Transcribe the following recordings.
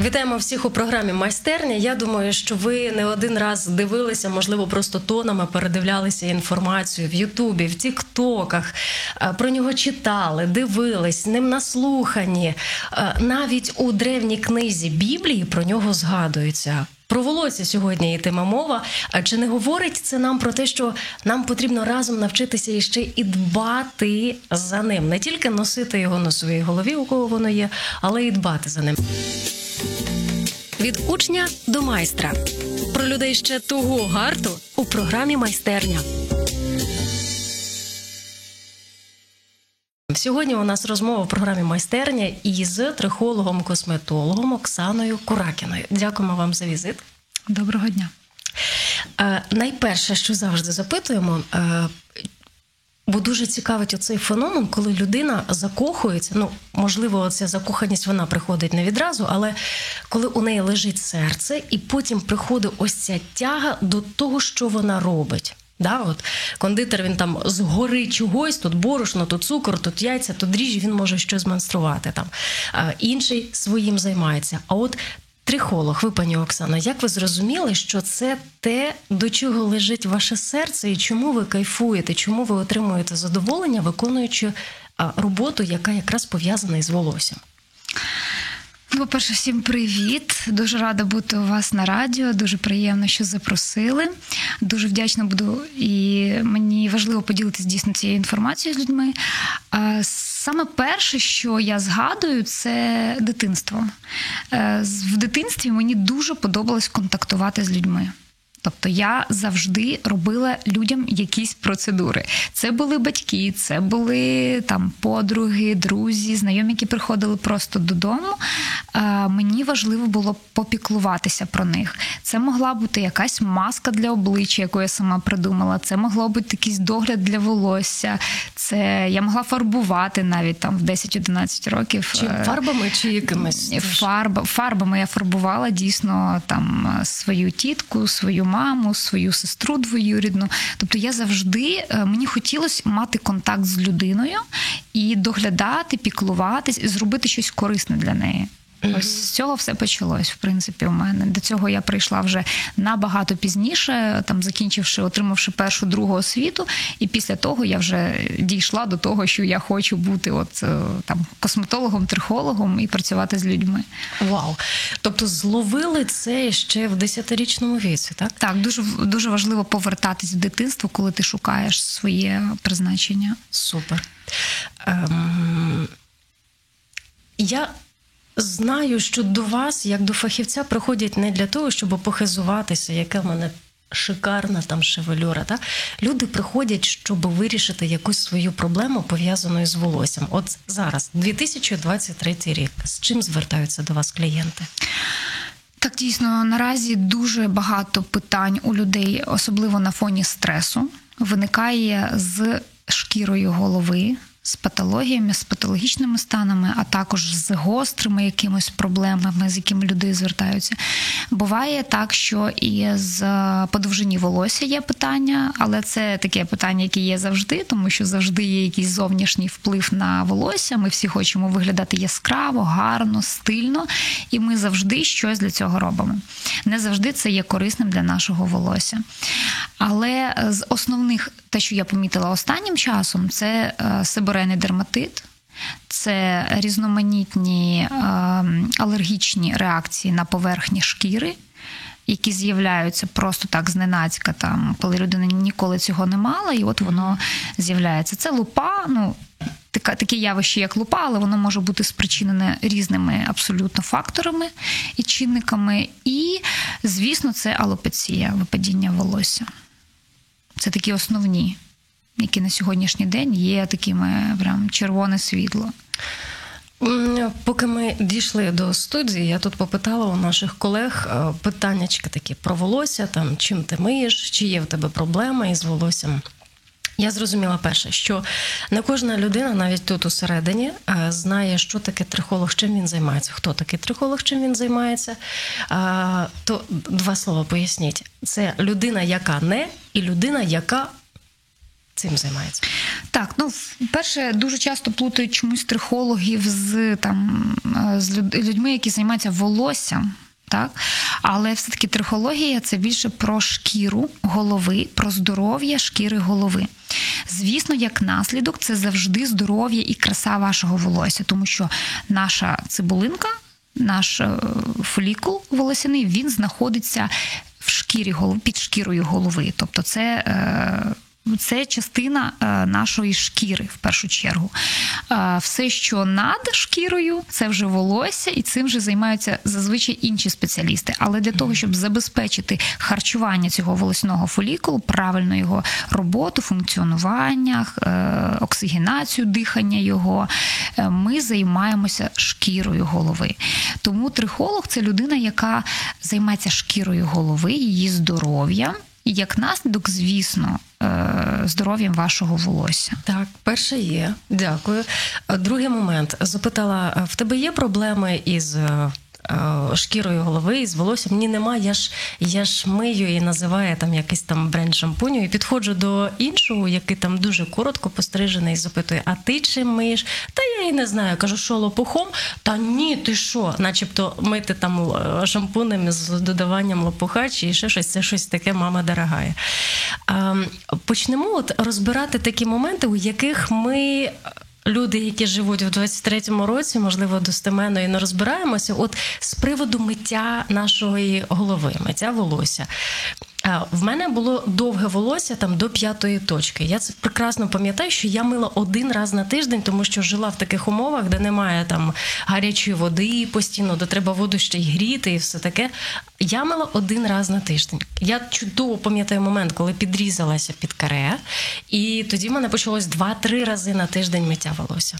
Вітаємо всіх у програмі майстерня. Я думаю, що ви не один раз дивилися, можливо, просто тонами передивлялися інформацію в Ютубі, в Тіктоках. е, Про нього читали, дивились, ним наслухані. Е, Навіть у древній книзі Біблії про нього згадується. Про волосся сьогодні тема мова. А чи не говорить це нам про те, що нам потрібно разом навчитися іще і дбати за ним, не тільки носити його на своїй голові, у кого воно є, але і дбати за ним. Від учня до майстра про людей ще того гарту у програмі майстерня. Сьогодні у нас розмова в програмі майстерня із трихологом-косметологом Оксаною Куракіною. Дякуємо вам за візит. Доброго дня. Е, найперше, що завжди запитуємо. Е, Бо дуже цікавить оцей феномен, коли людина закохується. Ну, можливо, ця закоханість вона приходить не відразу, але коли у неї лежить серце, і потім приходить ось ця тяга до того, що вона робить. Да, от кондитер він там згори чогось, тут борошно, тут цукор, тут яйця, тут дріжджі, він може щось змонструвати там. А інший своїм займається. А от Трихолог, ви, пані Оксано, як ви зрозуміли, що це те, до чого лежить ваше серце, і чому ви кайфуєте, чому ви отримуєте задоволення, виконуючи роботу, яка якраз пов'язана із волоссям? По-перше, всім привіт. Дуже рада бути у вас на радіо. Дуже приємно, що запросили. Дуже вдячна буду, і мені важливо поділитися дійсно цією інформацією з людьми. Саме перше, що я згадую, це дитинство. Е, В дитинстві мені дуже подобалось контактувати з людьми. Тобто я завжди робила людям якісь процедури. Це були батьки, це були там подруги, друзі, знайомі, які приходили просто додому. А, мені важливо було попіклуватися про них. Це могла бути якась маска для обличчя, яку я сама придумала. Це могло бути якийсь догляд для волосся. Це я могла фарбувати навіть там в 10-11 років. Чи фарбами, чи якимись Фарба, фарбами я фарбувала дійсно там свою тітку, свою маму, свою сестру двоюрідну. Тобто я завжди мені хотілося мати контакт з людиною і доглядати, піклуватись, і зробити щось корисне для неї. Ось з цього все почалось, в принципі, у мене. До цього я прийшла вже набагато пізніше, там закінчивши, отримавши першу другу освіту, і після того я вже дійшла до того, що я хочу бути от там косметологом, трихологом і працювати з людьми. Вау! Тобто зловили це ще в 10-річному віці, так? Так, дуже дуже важливо повертатись в дитинство, коли ти шукаєш своє призначення. Супер. Ем... Я знаю, що до вас, як до фахівця, приходять не для того, щоб похизуватися, яка в мене шикарна там шевелюра. Так? Люди приходять, щоб вирішити якусь свою проблему, пов'язану з волоссям. От зараз, 2023 рік, з чим звертаються до вас клієнти? Так, дійсно, наразі дуже багато питань у людей, особливо на фоні стресу, виникає з шкірою голови з патологіями, з патологічними станами, а також з гострими якимись проблемами, з якими люди звертаються. Буває так, що і з подовжині волосся є питання, але це таке питання, яке є завжди, тому що завжди є якийсь зовнішній вплив на волосся. Ми всі хочемо виглядати яскраво, гарно, стильно, і ми завжди щось для цього робимо. Не завжди це є корисним для нашого волосся. Але з основних, те, що я помітила останнім часом, це сиборений дерматит, це різноманітні алергічні реакції на поверхні шкіри. Які з'являються просто так зненацька, там, коли людина ніколи цього не мала, і от воно з'являється. Це лупа, ну таке, таке явище, як лупа, але воно може бути спричинене різними абсолютно факторами і чинниками. І, звісно, це алопеція, випадіння волосся. Це такі основні, які на сьогоднішній день є такими прям червоне світло. Поки ми дійшли до студії, я тут попитала у наших колег питаннячки такі про волосся, там чим ти миєш, чи є в тебе проблеми із волоссям. Я зрозуміла перше, що не кожна людина, навіть тут усередині, знає, що таке трихолог, чим він займається. Хто такий трихолог, чим він займається? То два слова поясніть: це людина, яка не, і людина, яка цим займається? Так, ну перше, дуже часто плутають чомусь трихологів з там е, з людьми, які займаються волоссям. Так, але все-таки трихологія це більше про шкіру голови, про здоров'я шкіри голови. Звісно, як наслідок, це завжди здоров'я і краса вашого волосся, тому що наша цибулинка, наш е, фолікул волосяний, він знаходиться в шкірі голови, під шкірою голови. Тобто, це. Е, це частина е, нашої шкіри в першу чергу. Е, все, що над шкірою, це вже волосся, і цим вже займаються зазвичай інші спеціалісти. Але для того, щоб забезпечити харчування цього волосяного фолікулу, правильно його роботу, функціонування, е, оксигенацію дихання його, ми займаємося шкірою голови. Тому трихолог це людина, яка займається шкірою голови, її здоров'ям. І як наслідок, звісно, Е, здоров'ям вашого волосся. Так, перше є. Дякую. Другий момент запитала: в тебе є проблеми із е, Е, шкірою голови і з волоссям. Ні, нема. Я ж я ж мию і називаю там якийсь там бренд шампуню, і підходжу до іншого, який там дуже коротко пострижений, і запитує: А ти чим миєш? Та я і не знаю. Кажу, що лопухом? Та ні, ти що? Начебто мити там е, шампунем з додаванням лопуха чи ще щось. Це щось таке, мама дорогая. Ем, почнемо от розбирати такі моменти, у яких ми люди, які живуть в 23-му році, можливо, достеменно і не розбираємося. От з приводу миття нашої голови, миття волосся. В мене було довге волосся там до п'ятої точки. Я це прекрасно пам'ятаю, що я мила один раз на тиждень, тому що жила в таких умовах, де немає там гарячої води постійно, де треба воду ще й гріти, і все таке. Я мила один раз на тиждень. Я чудово пам'ятаю момент, коли підрізалася під каре, і тоді в мене почалось два-три рази на тиждень миття волосся.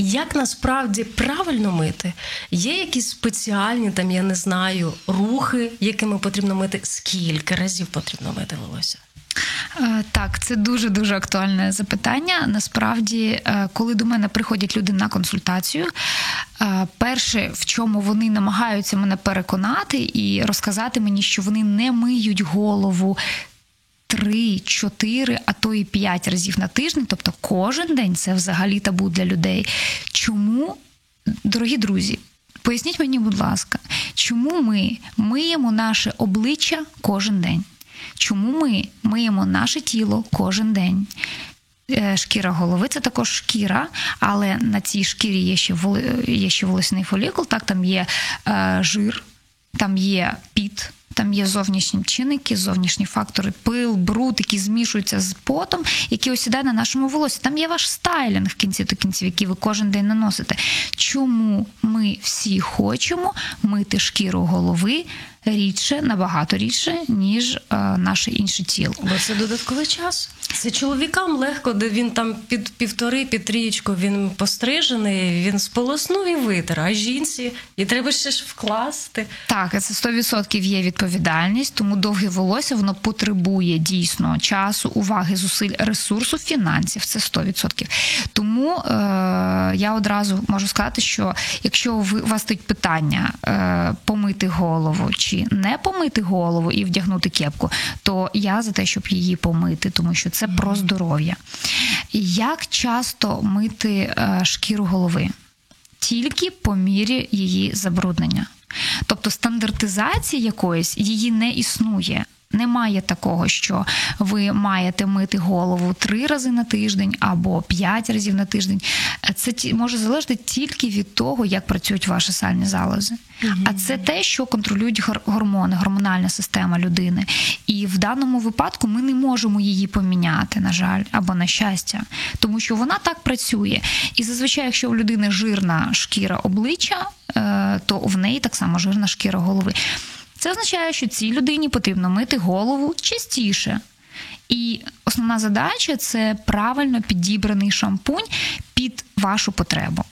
Як насправді правильно мити? Є якісь спеціальні, там, я не знаю, рухи, якими потрібно мити, скільки разів потрібно мити волосся? Е, так, це дуже дуже актуальне запитання. Насправді, е, коли до мене приходять люди на консультацію, е, перше, в чому вони намагаються мене переконати і розказати мені, що вони не миють голову три, чотири, а то і п'ять разів на тиждень, тобто кожен день це взагалі табу для людей. Чому, дорогі друзі? Поясніть мені, будь ласка, чому ми миємо наше обличчя кожен день? Чому ми миємо наше тіло кожен день? Е, шкіра голови це також шкіра, але на цій шкірі є ще є ще волосяний фолікул, так там є е, жир, там є піт, там є зовнішні чинники, зовнішні фактори, пил, бруд, які змішуються з потом, які осідають на нашому волосі. Там є ваш стайлінг в кінці до кінців, який ви кожен день наносите. Чому ми всі хочемо мити шкіру голови? Рідше, набагато рідше, ніж е, наше інше тіло. Бо це додатковий час. Це чоловікам легко, де він там під півтори, під трієчку він пострижений, він сполоснув і витер, а жінці і треба ще ж вкласти. Так, це 100% є відповідальність, тому довге волосся воно потребує дійсно часу, уваги, зусиль, ресурсу, фінансів. Це 100%. Тому е, я одразу можу сказати, що якщо ви у вас стоїть питання е, помити голову чи не помити голову і вдягнути кепку, то я за те, щоб її помити, тому що це про здоров'я. Як часто мити е, шкіру голови? Тільки по мірі її забруднення. Тобто стандартизації якоїсь її не існує. Немає такого, що ви маєте мити голову три рази на тиждень або п'ять разів на тиждень. Це може залежати тільки від того, як працюють ваші сальні залози. Mm-hmm. А це те, що контролюють гормони, гормональна система людини. І в даному випадку ми не можемо її поміняти, на жаль, або на щастя, тому що вона так працює. І зазвичай, якщо у людини жирна шкіра обличчя, е, то в неї так само жирна шкіра голови. Це означає, що цій людині потрібно мити голову частіше. І основна задача це правильно підібраний шампунь під вашу потребу.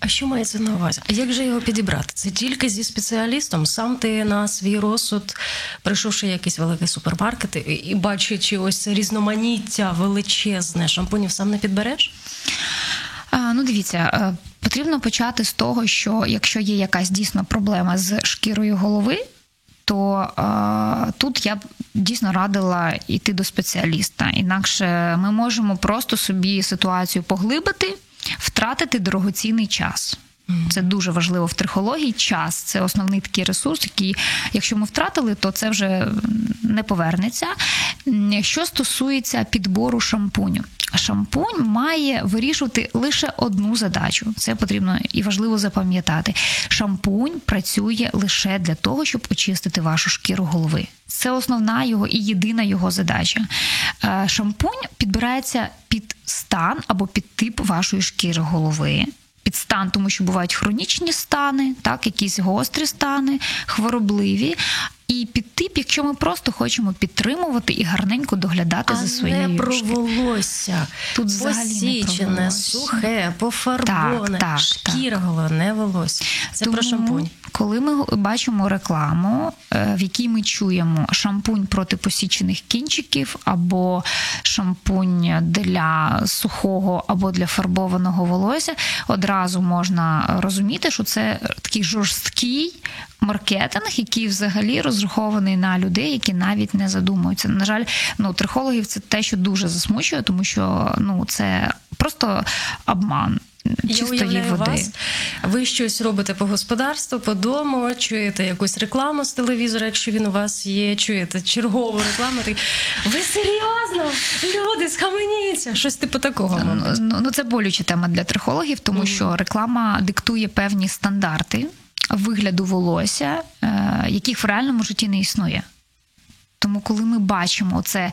А що мається на увазі? А як же його підібрати? Це тільки зі спеціалістом. Сам ти на свій розсуд, прийшовши в якийсь великий супермаркет і бачачи ось це різноманіття величезне шампунів, сам не підбереш? А, Ну, дивіться, е, потрібно почати з того, що якщо є якась дійсно проблема з шкірою голови то е, тут я б дійсно радила йти до спеціаліста. Інакше ми можемо просто собі ситуацію поглибити, втратити дорогоцінний час. Це дуже важливо в трихології. Час це основний такий ресурс, який, якщо ми втратили, то це вже не повернеться. Що стосується підбору шампуню, шампунь має вирішувати лише одну задачу. Це потрібно і важливо запам'ятати. Шампунь працює лише для того, щоб очистити вашу шкіру голови. Це основна його і єдина його задача. Е, шампунь підбирається під стан або під тип вашої шкіри голови під стан, тому що бувають хронічні стани, так, якісь гострі стани, хворобливі. І під тип, якщо ми просто хочемо підтримувати і гарненько доглядати а за своєю не про волосся. Тут посічене, сухе, пофарбоване, так, так, шкіра так. голова, волосся. Це Тому, про шампунь. Коли ми бачимо рекламу, е, в якій ми чуємо шампунь проти посічених кінчиків, або шампунь для сухого або для фарбованого волосся, одразу можна розуміти, що це такий жорсткий маркетинг, який взагалі розрахований на людей, які навіть не задумуються. На жаль, ну трихологів це те, що дуже засмучує, тому що ну це просто обман. Чистої води. Вас. Ви щось робите по господарству, по дому, чуєте якусь рекламу з телевізора, якщо він у вас є, чуєте чергову рекламу. Так, ви серйозно? Люди, схаменіться! Щось типу такого. Ну, ну, ну це болюча тема для трихологів, тому mm. що реклама диктує певні стандарти вигляду волосся, е, яких в реальному житті не існує. Тому, коли ми бачимо це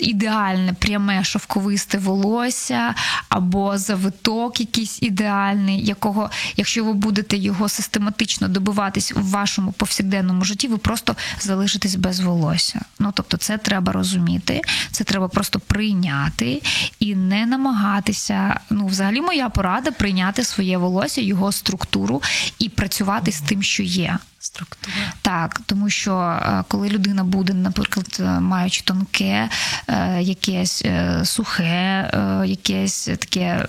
ідеальне, пряме шовковисте волосся або завиток якийсь ідеальний, якого, якщо ви будете його систематично добиватись в вашому повсякденному житті, ви просто залишитесь без волосся. Ну тобто, це треба розуміти, це треба просто прийняти і не намагатися. Ну, взагалі, моя порада прийняти своє волосся, його структуру і працювати з тим, що є структура. Так, тому що е, коли людина буде, наприклад, е, маючи тонке, е, якесь сухе, якесь таке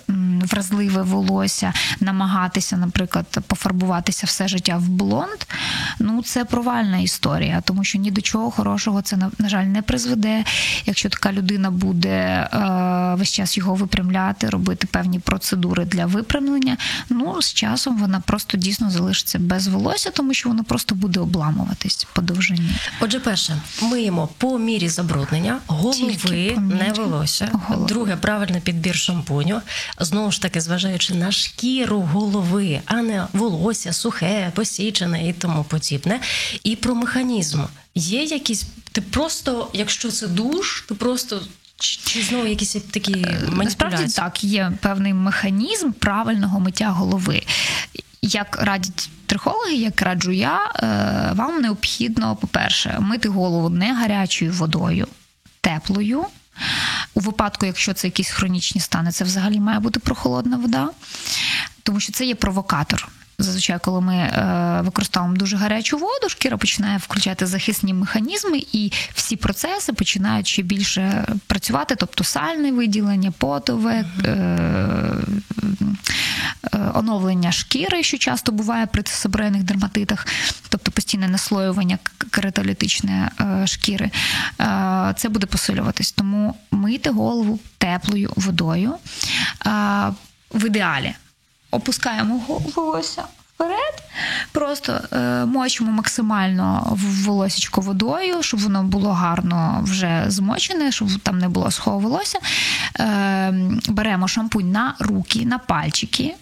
вразливе волосся, намагатися, наприклад, пофарбуватися все життя в блонд, ну це провальна історія, тому що ні до чого хорошого це на жаль не призведе. Якщо така людина буде весь час його випрямляти, робити певні процедури для випрямлення, ну з часом вона просто дійсно залишиться без волосся, тому що воно просто буде обламуватись по довжині. Отже, перше, миємо по мірі забруднення, голови, не волосся. Голови. Друге, правильний підбір шампуню. Знову ж таки, зважаючи на шкіру голови, а не волосся, сухе, посічене і тому подібне. І про механізм. Є якісь, ти просто, якщо це душ, ти просто. Чи знову якісь такі маніпуляції? Насправді так, є певний механізм правильного миття голови. Як радять трихологи, як раджу я, е, вам необхідно, по-перше, мити голову не гарячою водою, теплою. У випадку, якщо це якісь хронічні стани, це взагалі має бути прохолодна вода, тому що це є провокатор. Зазвичай, коли ми е, використовуємо дуже гарячу воду, шкіра починає включати захисні механізми, і всі процеси починають ще більше працювати, тобто сальне виділення, потове, е, е, оновлення шкіри, що часто буває при цисобрейних дерматитах, тобто постійне наслоювання кератолітичної е, шкіри. Це буде посилюватись. Тому мийте голову теплою водою в ідеалі опускаємо волосся вперед, просто е, мочимо максимально волосічко водою, щоб воно було гарно вже змочене, щоб там не було сухого волосся. Е, Беремо шампунь на руки, на пальчики.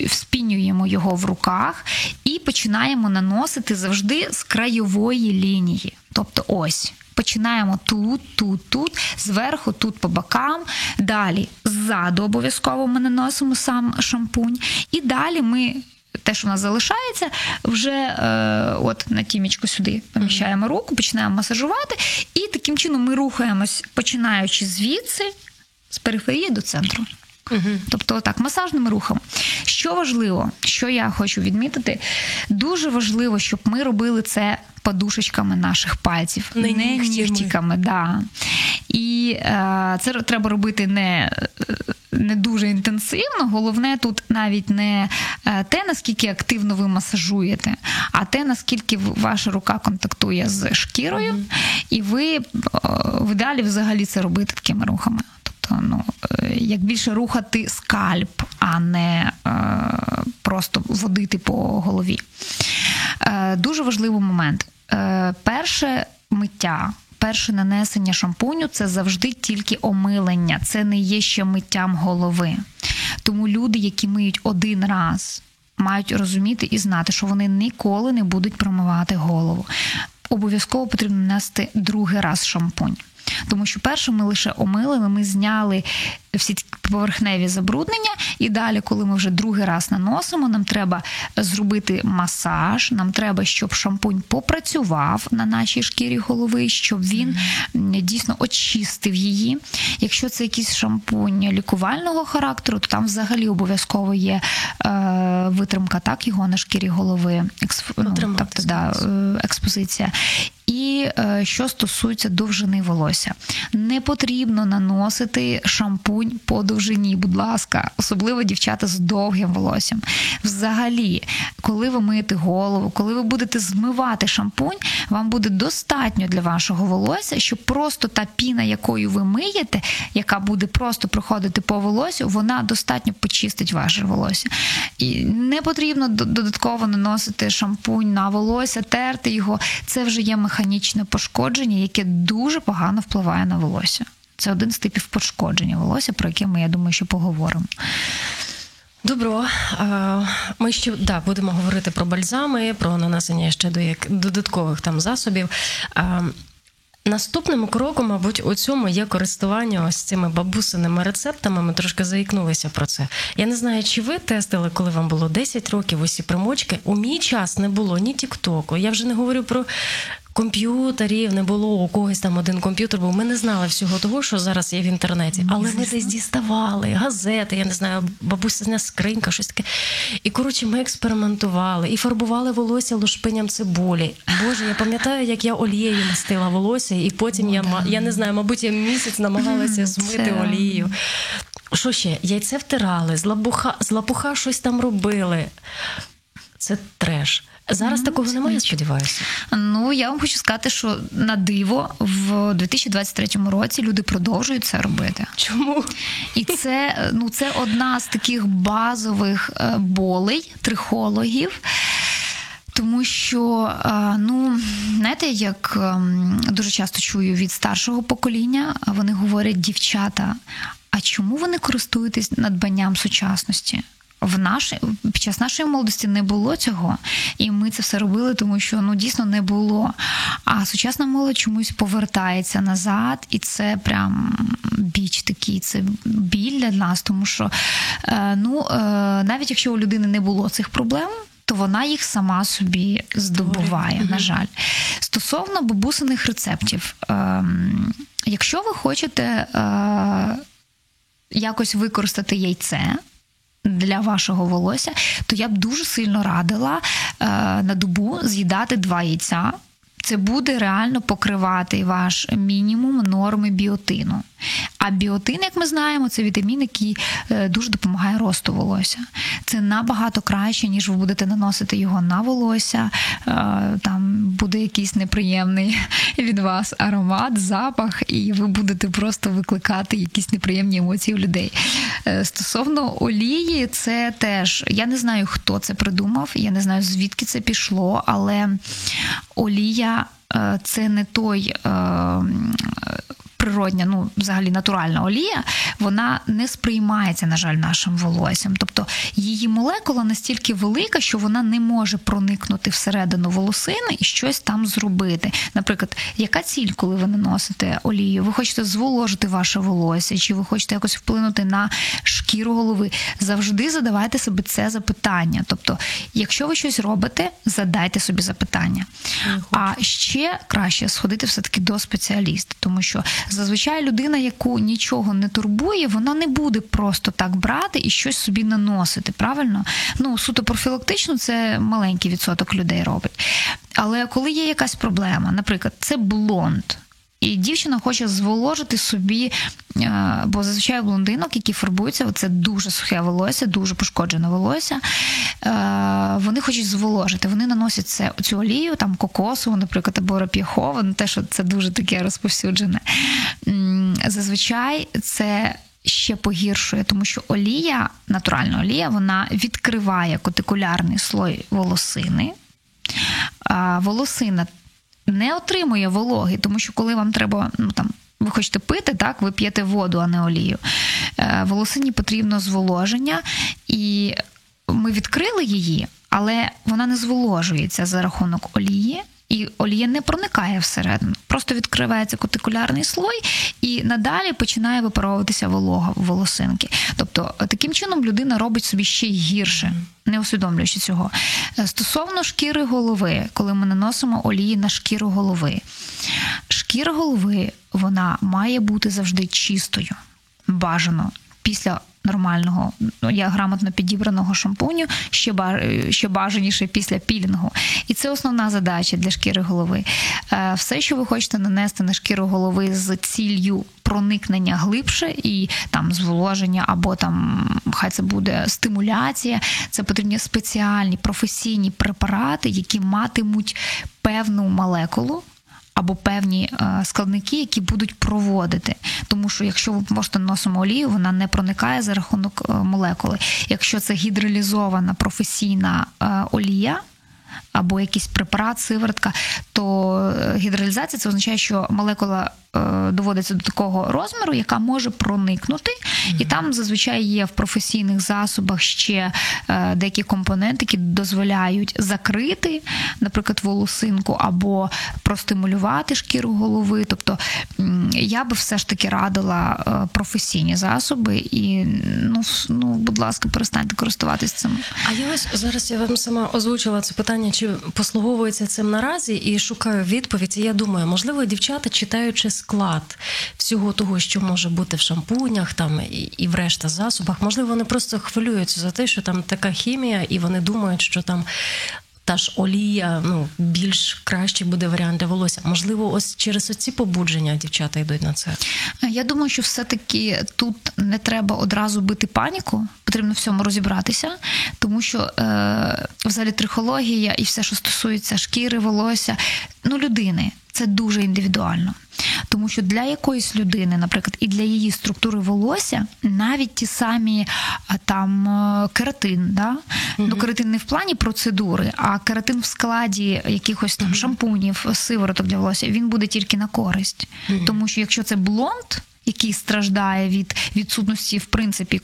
Вспінюємо його в руках і починаємо наносити завжди з краєвої лінії. Тобто ось починаємо тут, тут, тут, зверху, тут по бокам. Далі ззаду обов'язково ми наносимо сам шампунь. І далі ми. Те, що в нас залишається, вже е, от на тімічку сюди поміщаємо руку, починаємо масажувати, і таким чином ми рухаємось, починаючи звідси, з периферії до центру. Угу. Тобто, так, масажними рухами. Що важливо, що я хочу відмітити, дуже важливо, щоб ми робили це подушечками наших пальців, не, не нігтиками. Да. І е, це треба робити не не дуже інтенсивно. Головне тут навіть не е, те, наскільки активно ви масажуєте, а те, наскільки ваша рука контактує з шкірою, і ви в ідеалі взагалі це робити такими рухами. Ну, е, як більше рухати скальп, а не е, просто водити по голові. Е, Дуже важливий момент. Е, Перше миття. Перше нанесення шампуню це завжди тільки омилення, це не є ще миттям голови. Тому люди, які миють один раз, мають розуміти і знати, що вони ніколи не будуть промивати голову. Обов'язково потрібно нанести другий раз шампунь. Тому що перше ми лише омилили, ми зняли всі поверхневі забруднення, і далі, коли ми вже другий раз наносимо, нам треба зробити масаж, нам треба, щоб шампунь попрацював на нашій шкірі голови, щоб він дійсно очистив її. Якщо це якийсь шампунь лікувального характеру, то там взагалі обов'язково є е, витримка так його на шкірі голови, експ... ну, тобто, да, е, експозиція. І е, що стосується довжини волосся, не потрібно наносити шампунь по довжині, будь ласка, особливо дівчата з довгим волоссям. Взагалі, коли ви миєте голову, коли ви будете змивати шампунь, вам буде достатньо для вашого волосся, щоб просто та піна, якою ви миєте, яка буде просто проходити по волосю, вона достатньо почистить ваше волосся. І не потрібно додатково наносити шампунь на волосся, терти його. Це вже є механічне пошкодження, яке дуже погано впливає на волосся. Це один з типів пошкодження волосся, про яке ми, я думаю, що поговоримо. Добро. Ми ще да, будемо говорити про бальзами, про нанесення ще до як додаткових там засобів. Наступним кроком, мабуть, у цьому є користування ось цими бабусиними рецептами. Ми трошки заікнулися про це. Я не знаю, чи ви тестили, коли вам було 10 років усі примочки. У мій час не було ні Тіктоку. Я вже не говорю про комп'ютерів не було у когось там один комп'ютер, бо ми не знали всього того, що зараз є в інтернеті. Але ми десь діставали газети, я не знаю, бабусина скринька, щось таке. І коротше, ми експериментували і фарбували волосся лушпиням цибулі. Боже, я пам'ятаю, як я олією мастила волосся, і потім О, я да. я не знаю, мабуть, я місяць намагалася змити Це... олію. Що ще? Яйце втирали, з лапуха, з лапуха щось там робили. Це треш. Зараз mm-hmm. такого немає, сподіваюся. Ну я вам хочу сказати, що на диво в 2023 році люди продовжують це робити. Чому? І це ну це одна з таких базових е, болей трихологів. Тому що, е, ну, знаєте, як ем, дуже часто чую від старшого покоління, вони говорять, дівчата, а чому ви не користуєтесь надбанням сучасності? В наш, під час нашої молодості не було цього, і ми це все робили, тому що ну дійсно не було. А сучасна молодь чомусь повертається назад, і це прям біч такий, це біль для нас, тому що е, ну е, навіть якщо у людини не було цих проблем. То вона їх сама собі здобуває, на жаль. Стосовно бабусиних рецептів, е, якщо ви хочете е, якось використати яйце, для вашого волосся, то я б дуже сильно радила е, на добу з'їдати два яйця. Це буде реально покривати ваш мінімум норми біотину. А біотин, як ми знаємо, це вітамін, який е, дуже допомагає росту волосся. Це набагато краще, ніж ви будете наносити його на волосся. Е, там буде якийсь неприємний від вас аромат, запах, і ви будете просто викликати якісь неприємні емоції у людей. Е, стосовно олії, це теж я не знаю, хто це придумав, я не знаю, звідки це пішло, але олія це не той природня, ну взагалі натуральна олія, вона не сприймається, на жаль, нашим волоссям. Тобто її молекула настільки велика, що вона не може проникнути всередину волосини і щось там зробити. Наприклад, яка ціль, коли ви наносите олію? Ви хочете зволожити ваше волосся, чи ви хочете якось вплинути на шкіру голови? Завжди задавайте собі це запитання. Тобто, якщо ви щось робите, задайте собі запитання. А ще краще сходити все таки до спеціаліста, тому що Зазвичай людина, яку нічого не турбує, вона не буде просто так брати і щось собі наносити. Правильно? Ну, суто профілактично, це маленький відсоток людей робить. Але коли є якась проблема, наприклад, це блонд. І дівчина хоче зволожити собі, е, бо зазвичай блондинок, які фарбуються, це дуже сухе волосся, дуже пошкоджене волосся. Е, вони хочуть зволожити. Вони наносять це, цю олію, там кокосову, наприклад, або рап'яхову, ну те, що це дуже таке розповсюджене. Зазвичай це. Ще погіршує, тому що олія, натуральна олія, вона відкриває кутикулярний слой волосини. Волосина не отримує вологи, тому що коли вам треба, ну там. Ви хочете пити, так, ви п'єте воду, а не олію. Е, волосині потрібно зволоження, і ми відкрили її, але вона не зволожується за рахунок олії. І олія не проникає всередину, просто відкривається кутикулярний слой, і надалі починає випаровуватися волога в волосинки. Тобто, таким чином людина робить собі ще гірше, не усвідомлюючи цього. Е, стосовно шкіри голови, коли ми наносимо олії на шкіру голови, шкіра голови вона має бути завжди чистою, бажано після нормального, ну, я грамотно підібраного шампуню, ще ще бажаніше після пілінгу. І це основна задача для шкіри голови. Е, все, що ви хочете нанести на шкіру голови з ціллю проникнення глибше і там зволоження, або там хай це буде стимуляція, це потрібні спеціальні професійні препарати, які матимуть певну молекулу або певні е, складники, які будуть проводити. Тому що якщо ви просто носимо олію, вона не проникає за рахунок е, молекули. Якщо це гідролізована професійна е, олія. Або якийсь препарат, сиворотка, то гідролізація це означає, що молекула Е, доводиться до такого розміру, яка може проникнути, і там зазвичай є в професійних засобах ще е, деякі компоненти, які дозволяють закрити, наприклад, волосинку або простимулювати шкіру голови. Тобто я би все ж таки радила е, професійні засоби, і ну, ну будь ласка, перестаньте користуватися цим. А я ось зараз я вам сама озвучила це питання, чи послуговується цим наразі, і шукаю відповідь. І я думаю, можливо, дівчата читаючи склад всього того, що може бути в шампунях, там і, і в решта засобах. Можливо, вони просто хвилюються за те, що там така хімія, і вони думають, що там. Та ж олія, ну більш кращий буде варіант для волосся. Можливо, ось через оці побудження дівчата йдуть на це. Я думаю, що все-таки тут не треба одразу бити паніку, потрібно в цьому розібратися, тому що е, взагалі трихологія і все, що стосується шкіри, волосся, ну людини, це дуже індивідуально. Тому що для якоїсь людини, наприклад, і для її структури волосся навіть ті самі там е, кератин, да? mm ну кератин не в плані процедури, а кератин в складі якихось там mm шампунів, сивороток для волосся, він буде тільки на користь. mm Тому що якщо це блонд. Який страждає від відсутності в принципі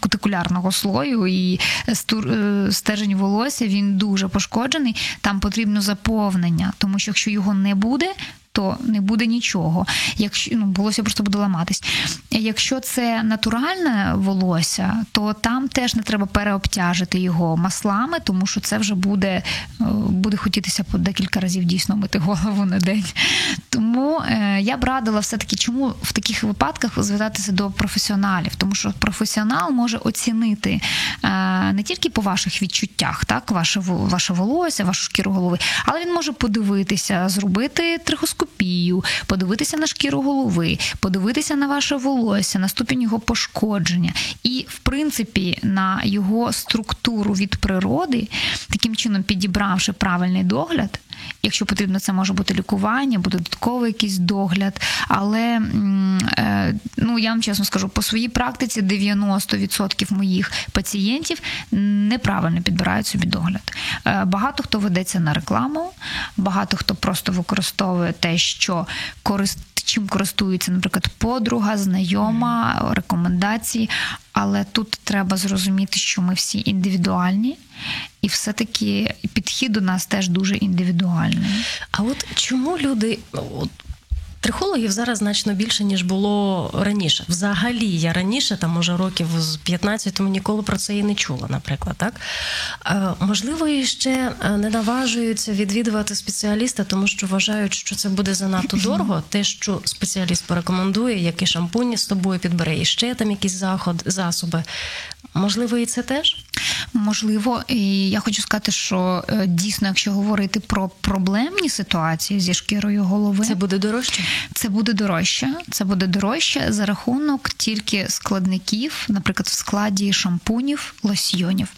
кутикулярного слою і е, стержень волосся, він дуже пошкоджений. Там потрібно заповнення, тому що якщо його не буде, то не буде нічого. Якщо ну, волосся просто буде ламатись. Якщо це натуральне волосся, то там теж не треба переобтяжити його маслами, тому що це вже буде е, буде хотітися по декілька разів дійсно мити голову на день. Тому е, я б радила все-таки, чому в таких випадках звертатися до професіоналів, тому що професіонал може оцінити е, не тільки по ваших відчуттях, так, ваше ваше волосся, вашу шкіру голови, але він може подивитися, зробити трихоскопію, ендоскопію, подивитися на шкіру голови, подивитися на ваше волосся, на ступінь його пошкодження, і, в принципі, на його структуру від природи, таким чином підібравши правильний догляд. Якщо потрібно, це може бути лікування, буде додатковий якийсь догляд. Але е, ну я вам чесно скажу, по своїй практиці 90% моїх пацієнтів неправильно підбирають собі догляд. Е, багато хто ведеться на рекламу, багато хто просто використовує те, що корист. Чим користується, наприклад, подруга, знайома, рекомендації. Але тут треба зрозуміти, що ми всі індивідуальні, і все-таки підхід до нас теж дуже індивідуальний. А от чому люди от, Трихологів зараз значно більше ніж було раніше. Взагалі, я раніше, там може років з 15 тому ніколи про це і не чула, наприклад, так е, можливо, і ще е, не наважуються відвідувати спеціаліста, тому що вважають, що це буде занадто дорого. Те, що спеціаліст порекомендує, які шампуні з тобою підбере, і ще там якісь заход, засоби. Можливо, і це теж? Можливо, і я хочу сказати, що е, дійсно, якщо говорити про проблемні ситуації зі шкірою голови, це буде дорожче. Це буде дорожче. Це буде дорожче за рахунок тільки складників, наприклад, в складі шампунів, лосьйонів.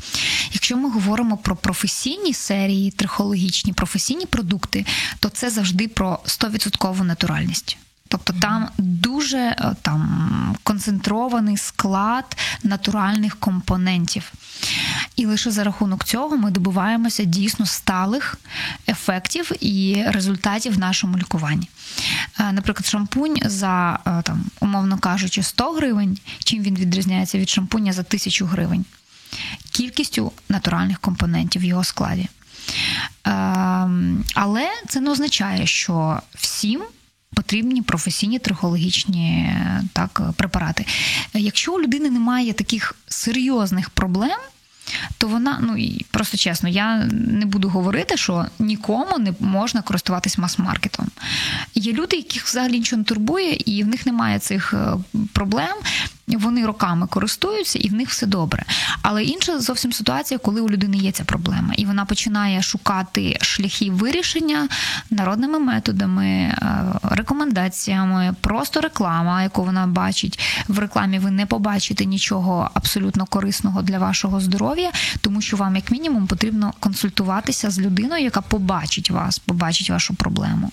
Якщо ми говоримо про професійні серії, трихологічні професійні продукти, то це завжди про 100% натуральність. Тобто там дуже е, там концентрований склад натуральних компонентів. І лише за рахунок цього ми добиваємося дійсно сталих ефектів і результатів в нашому лікуванні. Е, наприклад, шампунь за, е, там, умовно кажучи, 100 гривень, чим він відрізняється від шампуня за 1000 гривень, кількістю натуральних компонентів в його складі. Ем, але це не означає, що всім потрібні професійні трихологічні так, препарати. Якщо у людини немає таких серйозних проблем, то вона, ну і просто чесно, я не буду говорити, що нікому не можна користуватись мас-маркетом. Є люди, яких взагалі нічого не турбує, і в них немає цих е, проблем вони роками користуються і в них все добре. Але інша зовсім ситуація, коли у людини є ця проблема, і вона починає шукати шляхи вирішення народними методами, е, рекомендаціями, просто реклама, яку вона бачить в рекламі. Ви не побачите нічого абсолютно корисного для вашого здоров'я, тому що вам, як мінімум, потрібно консультуватися з людиною, яка побачить вас, побачить вашу проблему.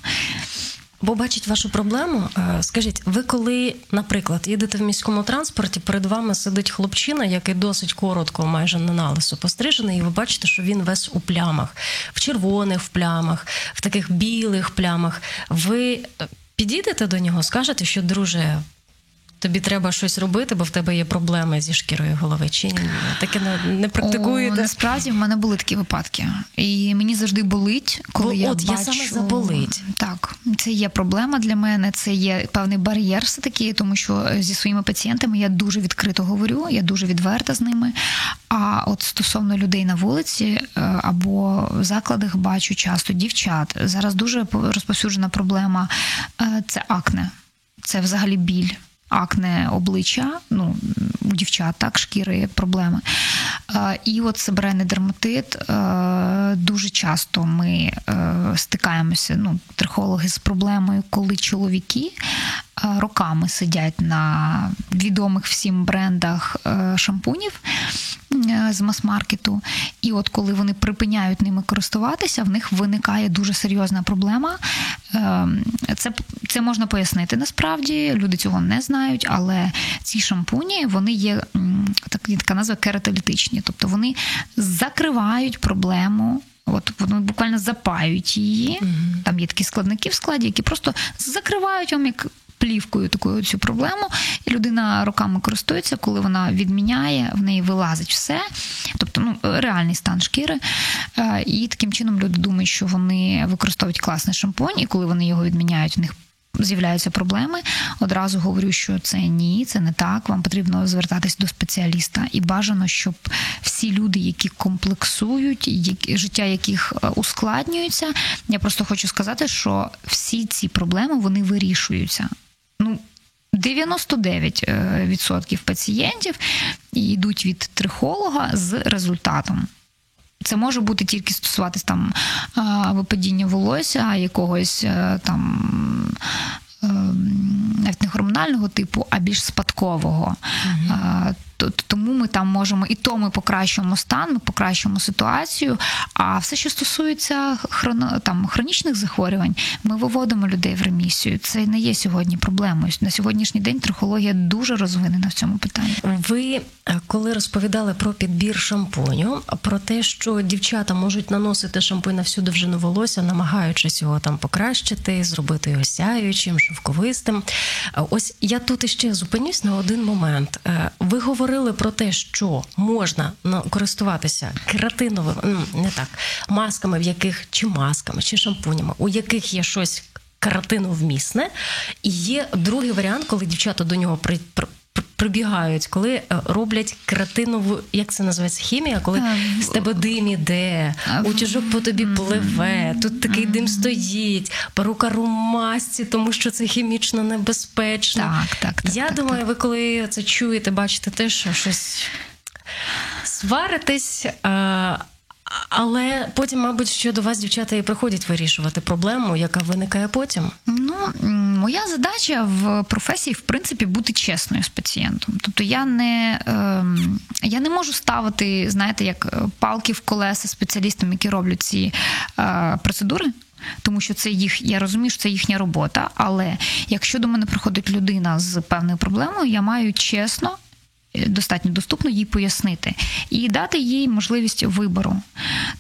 Бо бачить вашу проблему. Е, скажіть, ви коли, наприклад, їдете в міському транспорті, перед вами сидить хлопчина, який досить коротко, майже на налису пострижений, і ви бачите, що він весь у плямах, в червоних в плямах, в таких білих плямах. Ви е, підійдете до нього, скажете, що друже, тобі треба щось робити, бо в тебе є проблеми зі шкірою голови. Чи ні? таке не практикуєте? О, Насправді в мене були такі випадки, і мені завжди болить, коли Бо, я от, бачу... я саме заболить. Так, це є проблема для мене. Це є певний бар'єр, все таки, тому що зі своїми пацієнтами я дуже відкрито говорю, я дуже відверта з ними. А от стосовно людей на вулиці е, або в закладах бачу часто дівчат. Зараз дуже розповсюджена проблема е, це акне. Це взагалі біль акне обличчя, ну у дівчат так, шкіри проблеми. І от себрений дерматит. Е, дуже часто ми е, стикаємося, ну, трихологи з проблемою, коли чоловіки е, роками сидять на відомих всім брендах шампунів з мас-маркету. І от коли вони припиняють ними користуватися, в них виникає дуже серйозна проблема. Це це можна пояснити насправді. Люди цього не знають, але ці шампуні вони є так, така назва кератолітичні, тобто вони закривають проблему. От вони буквально запають її. Mm-hmm. Там є такі складники в складі, які просто закривають вам як плівкою такою цю проблему, і людина роками користується, коли вона відміняє, в неї вилазить все, тобто ну, реальний стан шкіри. Е, і таким чином люди думають, що вони використовують класний шампунь, і коли вони його відміняють, в них з'являються проблеми, одразу говорю, що це ні, це не так. Вам потрібно звертатись до спеціаліста. І бажано, щоб всі люди, які комплексують, які, життя яких е, ускладнюється, я просто хочу сказати, що всі ці проблеми вони вирішуються. Ну, 99% е, пацієнтів йдуть від трихолога з результатом. Це може бути тільки стосуватись там випадіння волосся, якогось е, там. Ем, навіть не гормонального типу, а більш спадкового. Uh-huh. Тому ми там можемо і то ми покращуємо стан, ми покращуємо ситуацію. А все, що стосується хроно, там, хронічних захворювань, ми виводимо людей в ремісію. Це не є сьогодні проблемою. На сьогоднішній день трихологія дуже розвинена в цьому питанні. Ви е, коли розповідали про підбір шампуню, про те, що дівчата можуть наносити шампунь на всю довжину волосся, намагаючись його там покращити, зробити його сяючим, шовковистим. Ось я тут іще зупинюсь на один момент. Е, ви говорите говорили про те, що можна користуватися кератиновими, ну, не так, масками, в яких чи масками, чи шампунями, у яких є щось каратину вмісне. і є другий варіант, коли дівчата до нього прибігають, коли е, роблять креатинову, як це називається, хімія, коли а, з тебе дим іде, утюжок по тобі пливе, тут такий дим стоїть, перука румасці, тому що це хімічно небезпечно. Так, так, так Я так, думаю, так. ви коли це чуєте, бачите те, що щось. сваритесь. А... Але потім, мабуть, що до вас дівчата і приходять вирішувати проблему, яка виникає потім. Ну моя задача в професії, в принципі, бути чесною з пацієнтом. Тобто я не е, я не можу ставити, знаєте, як палки в колеса спеціалістам, які роблять ці е, процедури. Тому що це їх, я розумію, що це їхня робота. Але якщо до мене приходить людина з певною проблемою, я маю чесно достатньо доступно їй пояснити і дати їй можливість вибору,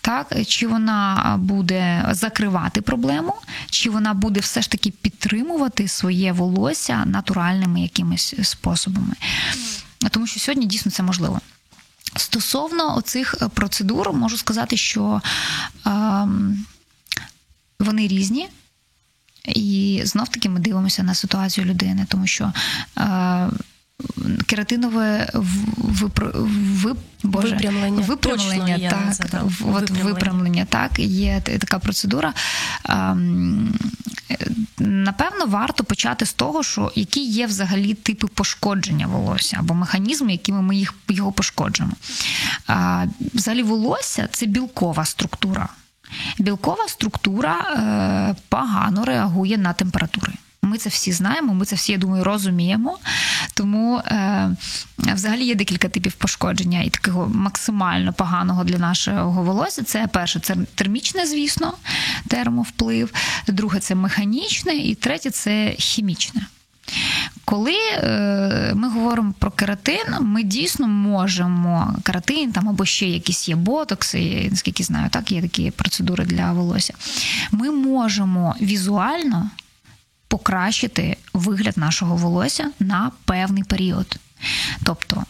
так чи вона буде закривати проблему, чи вона буде все ж таки підтримувати своє волосся натуральними якимись способами. Тому що сьогодні дійсно це можливо. Стосовно оцих процедур, можу сказати, що е, вони різні. І знов таки ми дивимося на ситуацію людини, тому що е, кератинове випр... вип... Боже, випрямлення, випрямлення Точно, так, це, от випрямлення. випрямлення, так, є така процедура. Напевно, варто почати з того, що які є взагалі типи пошкодження волосся або механізми, якими ми їх його пошкоджуємо. Взагалі, волосся це білкова структура. Білкова структура е, погано реагує на температури. Ми це всі знаємо, ми це всі, я думаю, розуміємо. Тому е, взагалі є декілька типів пошкодження і такого максимально поганого для нашого волосся. Це перше, це термічне, звісно, термовплив, друге це механічне, і третє це хімічне. Коли е, ми говоримо про кератин, ми дійсно можемо кератин там або ще якісь є ботокси, наскільки знаю, так є такі процедури для волосся. Ми можемо візуально покращити вигляд нашого волосся на певний період. Тобто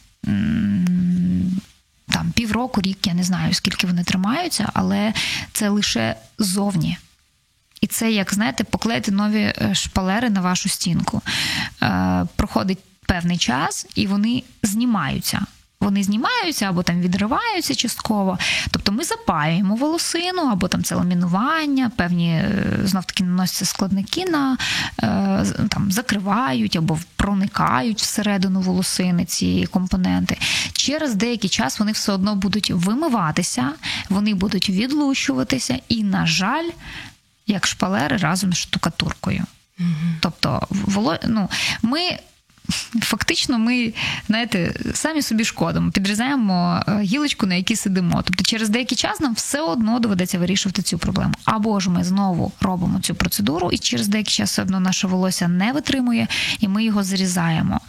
там півроку, рік, я не знаю, скільки вони тримаються, але це лише зовні. І це, як знаєте, поклеїти нові е, шпалери на вашу стінку. Е, проходить певний час, і вони знімаються вони знімаються або там відриваються частково. Тобто ми запаюємо волосину, або там це ламінування, певні е, знов таки наносяться складники на е, там закривають або проникають всередину волосини ці компоненти. Через деякий час вони все одно будуть вимиватися, вони будуть відлущуватися, і, на жаль, як шпалери разом з штукатуркою. Тобто, ну, ми фактично ми, знаєте, самі собі шкодимо, підрізаємо е, гілочку, на якій сидимо. Тобто, через деякий час нам все одно доведеться вирішувати цю проблему. Або ж ми знову робимо цю процедуру, і через деякий час все одно наше волосся не витримує, і ми його зрізаємо.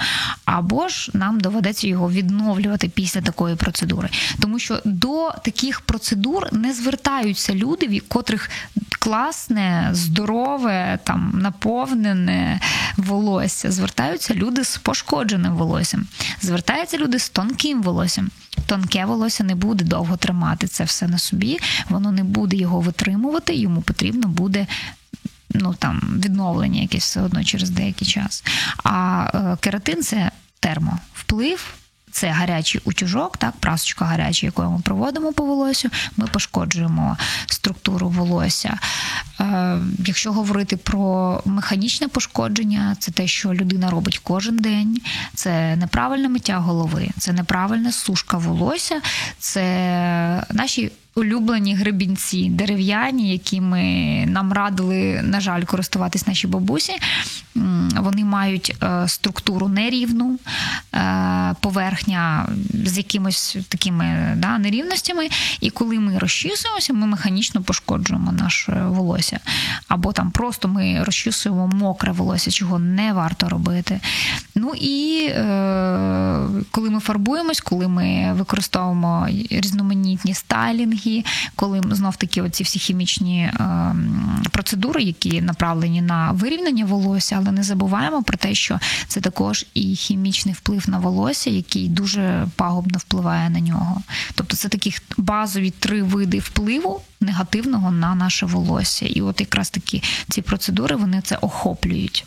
Або ж нам доведеться його відновлювати після такої процедури. Тому що до таких процедур не звертаються люди, в котрих класне, здорове, там наповнене волосся. Звертаються люди з пошкодженим волоссям. Звертаються люди з тонким волоссям. Тонке волосся не буде довго тримати це все на собі, воно не буде його витримувати, йому потрібно буде. Ну там відновлення якесь все одно через деякий час. А е, кератин це термовплив, це гарячий утюжок, так, прасочка гаряча, якою ми проводимо по волосю, ми пошкоджуємо структуру волосся. Е, Якщо говорити про механічне пошкодження, це те, що людина робить кожен день, це неправильне миття голови, це неправильна сушка волосся, це наші улюблені гребінці дерев'яні, які ми нам радили, на жаль, користуватись наші бабусі. Вони мають е, структуру нерівну, е, поверхня з якимось такими да, нерівностями. І коли ми розчісуємося, ми механічно пошкоджуємо наше волосся. Або там просто ми розчісуємо мокре волосся, чого не варто робити. Ну і е, коли ми фарбуємось, коли ми використовуємо різноманітні стайлінги енергії, коли знов таки оці всі хімічні ем, процедури, які направлені на вирівняння волосся, але не забуваємо про те, що це також і хімічний вплив на волосся, який дуже пагубно впливає на нього. Тобто це такі базові три види впливу негативного на наше волосся. І от якраз такі ці процедури вони це охоплюють.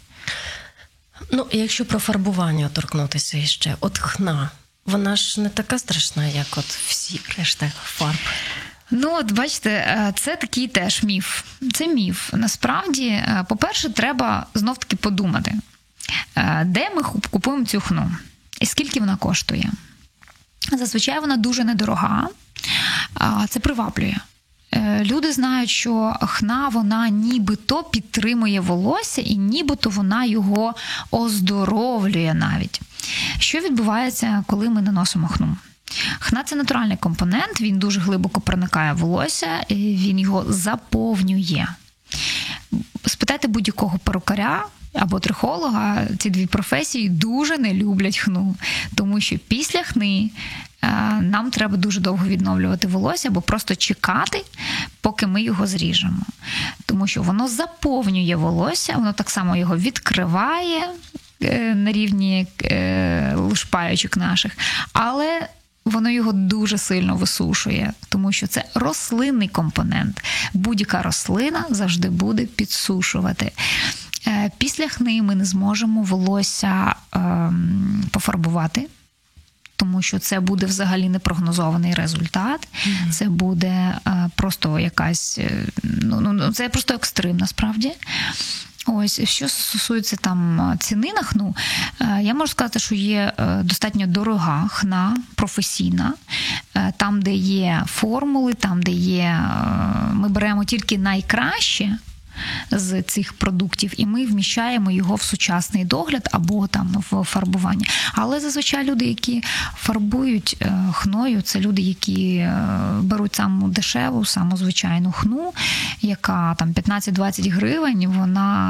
Ну, якщо про фарбування торкнутися іще, от хна, вона ж не така страшна, як от всі решта фарб. Ну, от бачите, е, це такий теж міф. Це міф. Насправді, е, по-перше, треба знов-таки подумати, е, де ми купуємо цю хну і скільки вона коштує. Зазвичай вона дуже недорога, це приваблює. Люди знають, що хна вона нібито підтримує волосся, і нібито вона його оздоровлює навіть. Що відбувається, коли ми наносимо хну? Хна це натуральний компонент, він дуже глибоко проникає в волосся, він його заповнює. Спитайте будь-якого перукаря. Або трихолога, ці дві професії дуже не люблять хну, тому що після хни е, нам треба дуже довго відновлювати волосся або просто чекати, поки ми його зріжемо. Тому що воно заповнює волосся, воно так само його відкриває е, на рівні е, лушпаючок наших, але Воно його дуже сильно висушує, тому що це рослинний компонент. Будь-яка рослина завжди буде підсушувати. Е, після хни ми не зможемо волосся ем, пофарбувати. Тому що це буде взагалі непрогнозований результат, mm-hmm. це буде е, просто якась е, ну, ну, ну це просто екстрим насправді. Ось що стосується там ціни на хну, е, я можу сказати, що є е, достатньо дорога хна професійна, е, там, де є формули, там, де є, ми беремо тільки найкраще з цих продуктів, і ми вміщаємо його в сучасний догляд або там в фарбування. Але зазвичай люди, які фарбують е, хною, це люди, які е, беруть саму дешеву, саму звичайну хну, яка там 15-20 гривень, вона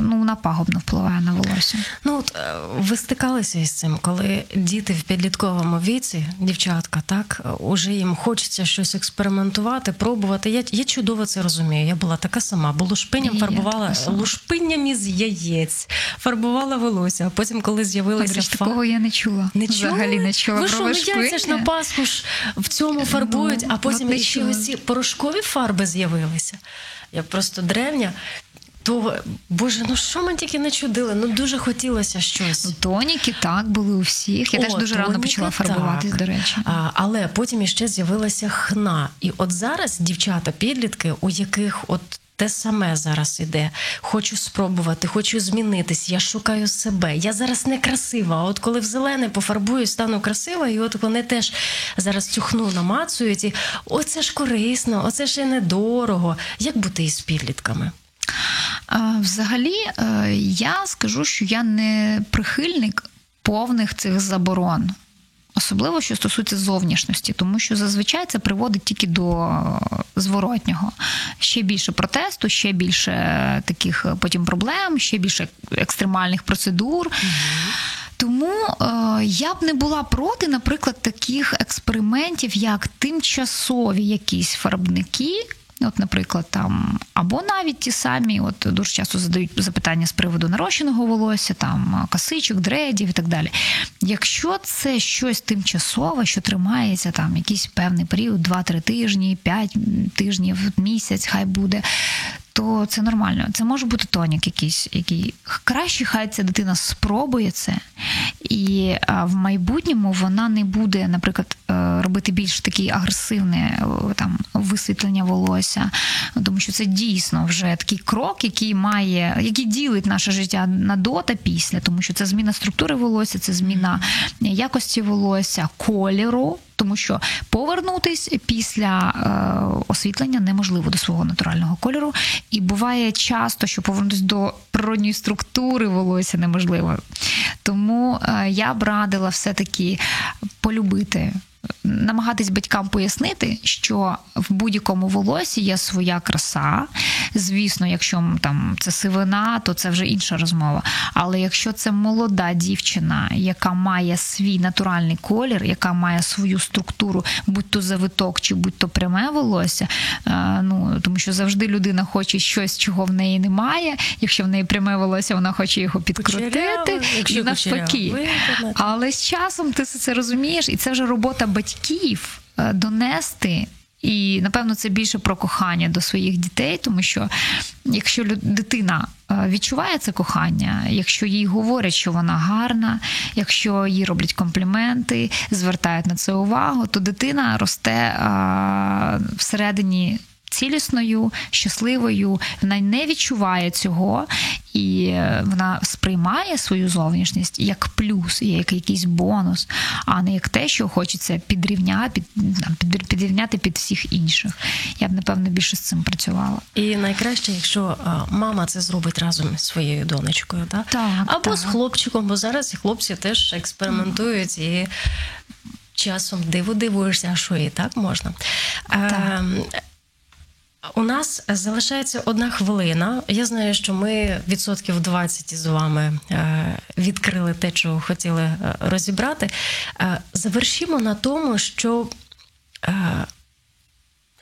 ну вона пагубно впливає на волосся. Ну от е, ви стикалися із цим, коли діти в підлітковому віці, дівчатка, так уже їм хочеться щось експериментувати, пробувати. Я я чудово це розумію. Я була така сама. Було лушпинням фарбувала лушпинням із яєць, фарбувала волосся. А потім, коли з'явилася фар... такого я не чула. Не Взагалі не чула. Ви що, ну яйця ж на Пасху ж в цьому ну, фарбують, а потім ще ось порошкові фарби з'явилися. Я просто древня. То боже, ну що ми тільки не чудили? Ну дуже хотілося щось. Ну, Тоніки так були у всіх. Я О, теж дуже рано почала фарбуватись, до речі. А, Але потім іще з'явилася хна. І от зараз дівчата, підлітки, у яких от те саме зараз іде. Хочу спробувати, хочу змінитись. Я шукаю себе. Я зараз не красива. А от коли в зелене пофарбую, стану красива, і от вони теж зараз цю хну намацують. І оце ж корисно, оце ж і недорого. Як бути із підлітками? Взагалі, е, я скажу, що я не прихильник повних цих заборон. Особливо, що стосується зовнішності, тому що зазвичай це приводить тільки до е, зворотнього. Ще більше протесту, ще більше таких е, потім проблем, ще більше екстремальних процедур. Угу. Тому е, я б не була проти, наприклад, таких експериментів, як тимчасові якісь фарбники. От, наприклад, там, або навіть ті самі, от дуже часто задають запитання з приводу нарощеного волосся, там косичок, дредів і так далі. Якщо це щось тимчасове, що тримається там якийсь певний період, 2-3 тижні, 5 тижнів, місяць, хай буде, то це нормально. Це може бути тонік якийсь, який краще, хай ця дитина спробує це, і в майбутньому вона не буде, наприклад, е, робити більш такі агресивне там висвітлення волосся, тому що це дійсно вже такий крок, який має, який ділить наше життя на до та після, тому що це зміна структури волосся, це зміна якості волосся, кольору тому що повернутись після е, освітлення неможливо до свого натурального кольору. І буває часто, що повернутися до природньої структури волосся неможливо. Тому е, я б радила все-таки полюбити намагатись батькам пояснити, що в будь-якому волосі є своя краса. Звісно, якщо там це сивина, то це вже інша розмова. Але якщо це молода дівчина, яка має свій натуральний колір, яка має свою структуру, будь то завиток чи будь то пряме волосся, е, ну тому що завжди людина хоче щось, чого в неї немає. Якщо в неї пряме волосся, вона хоче його підкрутити і навпаки. Але з часом ти це розумієш, і це вже робота батьків е, донести. І напевно це більше про кохання до своїх дітей, тому що якщо дитина е, відчуває це кохання, якщо їй говорять, що вона гарна, якщо їй роблять компліменти, звертають на це увагу, то дитина росте всередині цілісною, щасливою. Вона не відчуває цього, і е, вона сприймає свою зовнішність як плюс, як якийсь бонус, а не як те, що хочеться підрівняти, під, підрівняти під всіх інших. Я б напевно більше з цим працювала. І найкраще, якщо мама це зробить разом з своєю донечкою, так? Так, або так. з хлопчиком, бо зараз і хлопці теж експериментують і часом диву дивуєшся, а що і так можна. Так. У нас залишається одна хвилина. Я знаю, що ми відсотків 20 з вами е, відкрили те, що хотіли е, розібрати. Е, завершимо на тому, що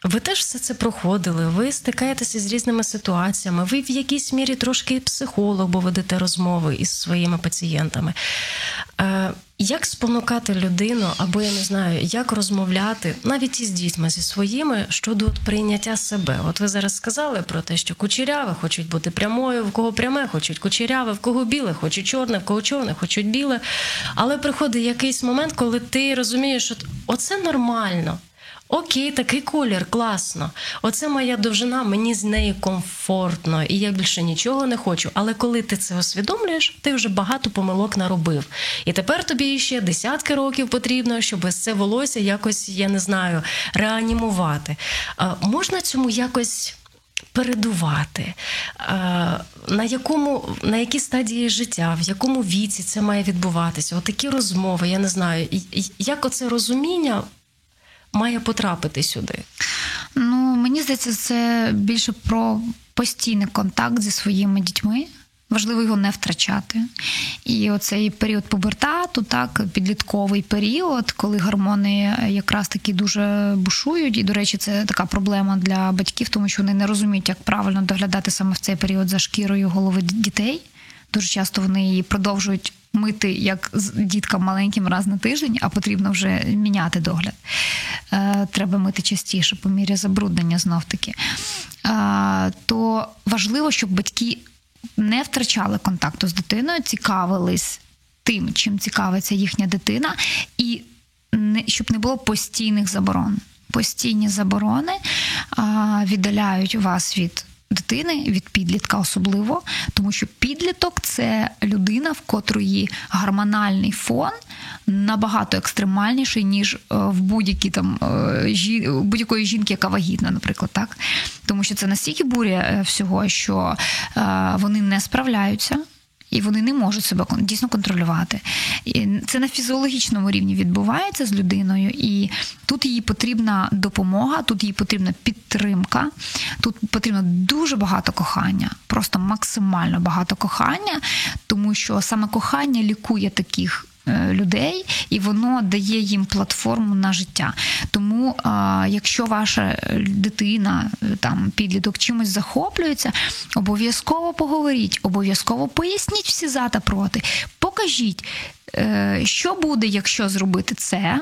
ви теж все це проходили, ви стикаєтеся з різними ситуаціями, ви в якійсь мірі трошки психолог, бо ведете розмови із своїми пацієнтами. Як спонукати людину, або я не знаю, як розмовляти навіть із дітьми зі своїми щодо от прийняття себе? От ви зараз сказали про те, що кучеряве хочуть бути прямою, в кого пряме хочуть кучеряве, в кого біле, хочуть чорне, в кого чорне, хочуть біле. Але приходить якийсь момент, коли ти розумієш, що оце нормально. Окей, такий колір, класно. Оце моя довжина, мені з нею комфортно, і я більше нічого не хочу. Але коли ти це усвідомлюєш, ти вже багато помилок наробив. І тепер тобі ще десятки років потрібно, щоб це волосся якось, я не знаю, реанімувати. А, можна цьому якось. Передувати, на якому на якій стадії життя, в якому віці це має відбуватися? Отакі розмови, я не знаю, як оце розуміння має потрапити сюди? Ну мені здається, це більше про постійний контакт зі своїми дітьми. Важливо його не втрачати. І оцей період пубертату, так, підлітковий період, коли гормони якраз таки дуже бушують. І, до речі, це така проблема для батьків, тому що вони не розуміють, як правильно доглядати саме в цей період за шкірою голови дітей. Дуже часто вони її продовжують мити як з діткам маленьким раз на тиждень, а потрібно вже міняти догляд. Е, треба мити частіше по мірі забруднення знов таки. Е, то важливо, щоб батьки не втрачали контакту з дитиною, цікавились тим, чим цікавиться їхня дитина, і не щоб не було постійних заборон. Постійні заборони а, віддаляють вас від дитини, від підлітка особливо, тому що підліток це людина, в котрої гормональний фон набагато екстремальніший, ніж е, в будь-якій там е, будь-якої жінки, яка вагітна, наприклад, так. Тому що це настільки буря е, всього, що вони не справляються і вони не можуть себе дійсно контролювати. І Це на фізіологічному рівні відбувається з людиною, і тут їй потрібна допомога, тут їй потрібна підтримка, тут потрібно дуже багато кохання, просто максимально багато кохання, тому що саме кохання лікує таких людей, і воно дає їм платформу на життя. Тому, якщо ваша дитина, е, там підліток чимось захоплюється, обов'язково поговоріть, обов'язково поясніть всі за та проти. Покажіть, е, що буде, якщо зробити це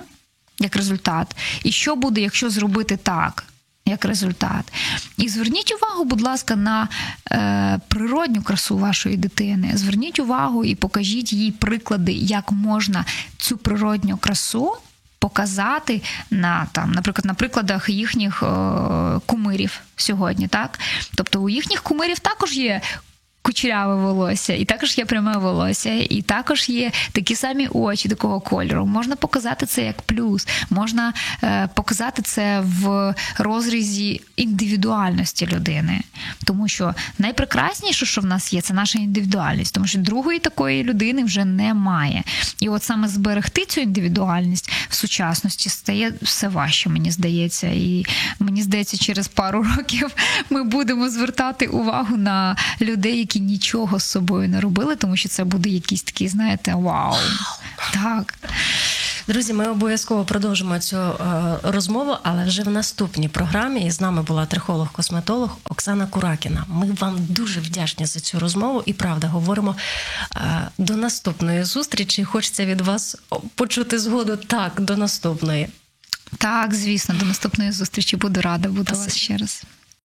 як результат, і що буде, якщо зробити так як результат. І зверніть увагу, будь ласка, на е, природню красу вашої дитини. Зверніть увагу і покажіть їй приклади, як можна цю природню красу. Показати на там, наприклад, на прикладах їхніх е, кумирів сьогодні, так тобто у їхніх кумирів також є кучеряве волосся, і також є пряме волосся, і також є такі самі очі такого кольору. Можна показати це як плюс, можна е, показати це в розрізі індивідуальності людини, тому що найпрекрасніше, що в нас є, це наша індивідуальність, тому що другої такої людини вже немає. І от саме зберегти цю індивідуальність в сучасності стає все важче, мені здається. І мені здається, через пару років ми будемо звертати увагу на людей, які нічого з собою не робили, тому що це буде якийсь такий, знаєте, вау. Так. Друзі, ми обов'язково продовжимо цю е, розмову, але вже в наступній програмі і з нами була трихолог-косметолог Оксана Куракіна. Ми вам дуже вдячні за цю розмову і правда говоримо е, до наступної зустрічі. Хочеться від вас почути згоду так до наступної. Так, звісно, до наступної зустрічі буду рада бути вас ще раз.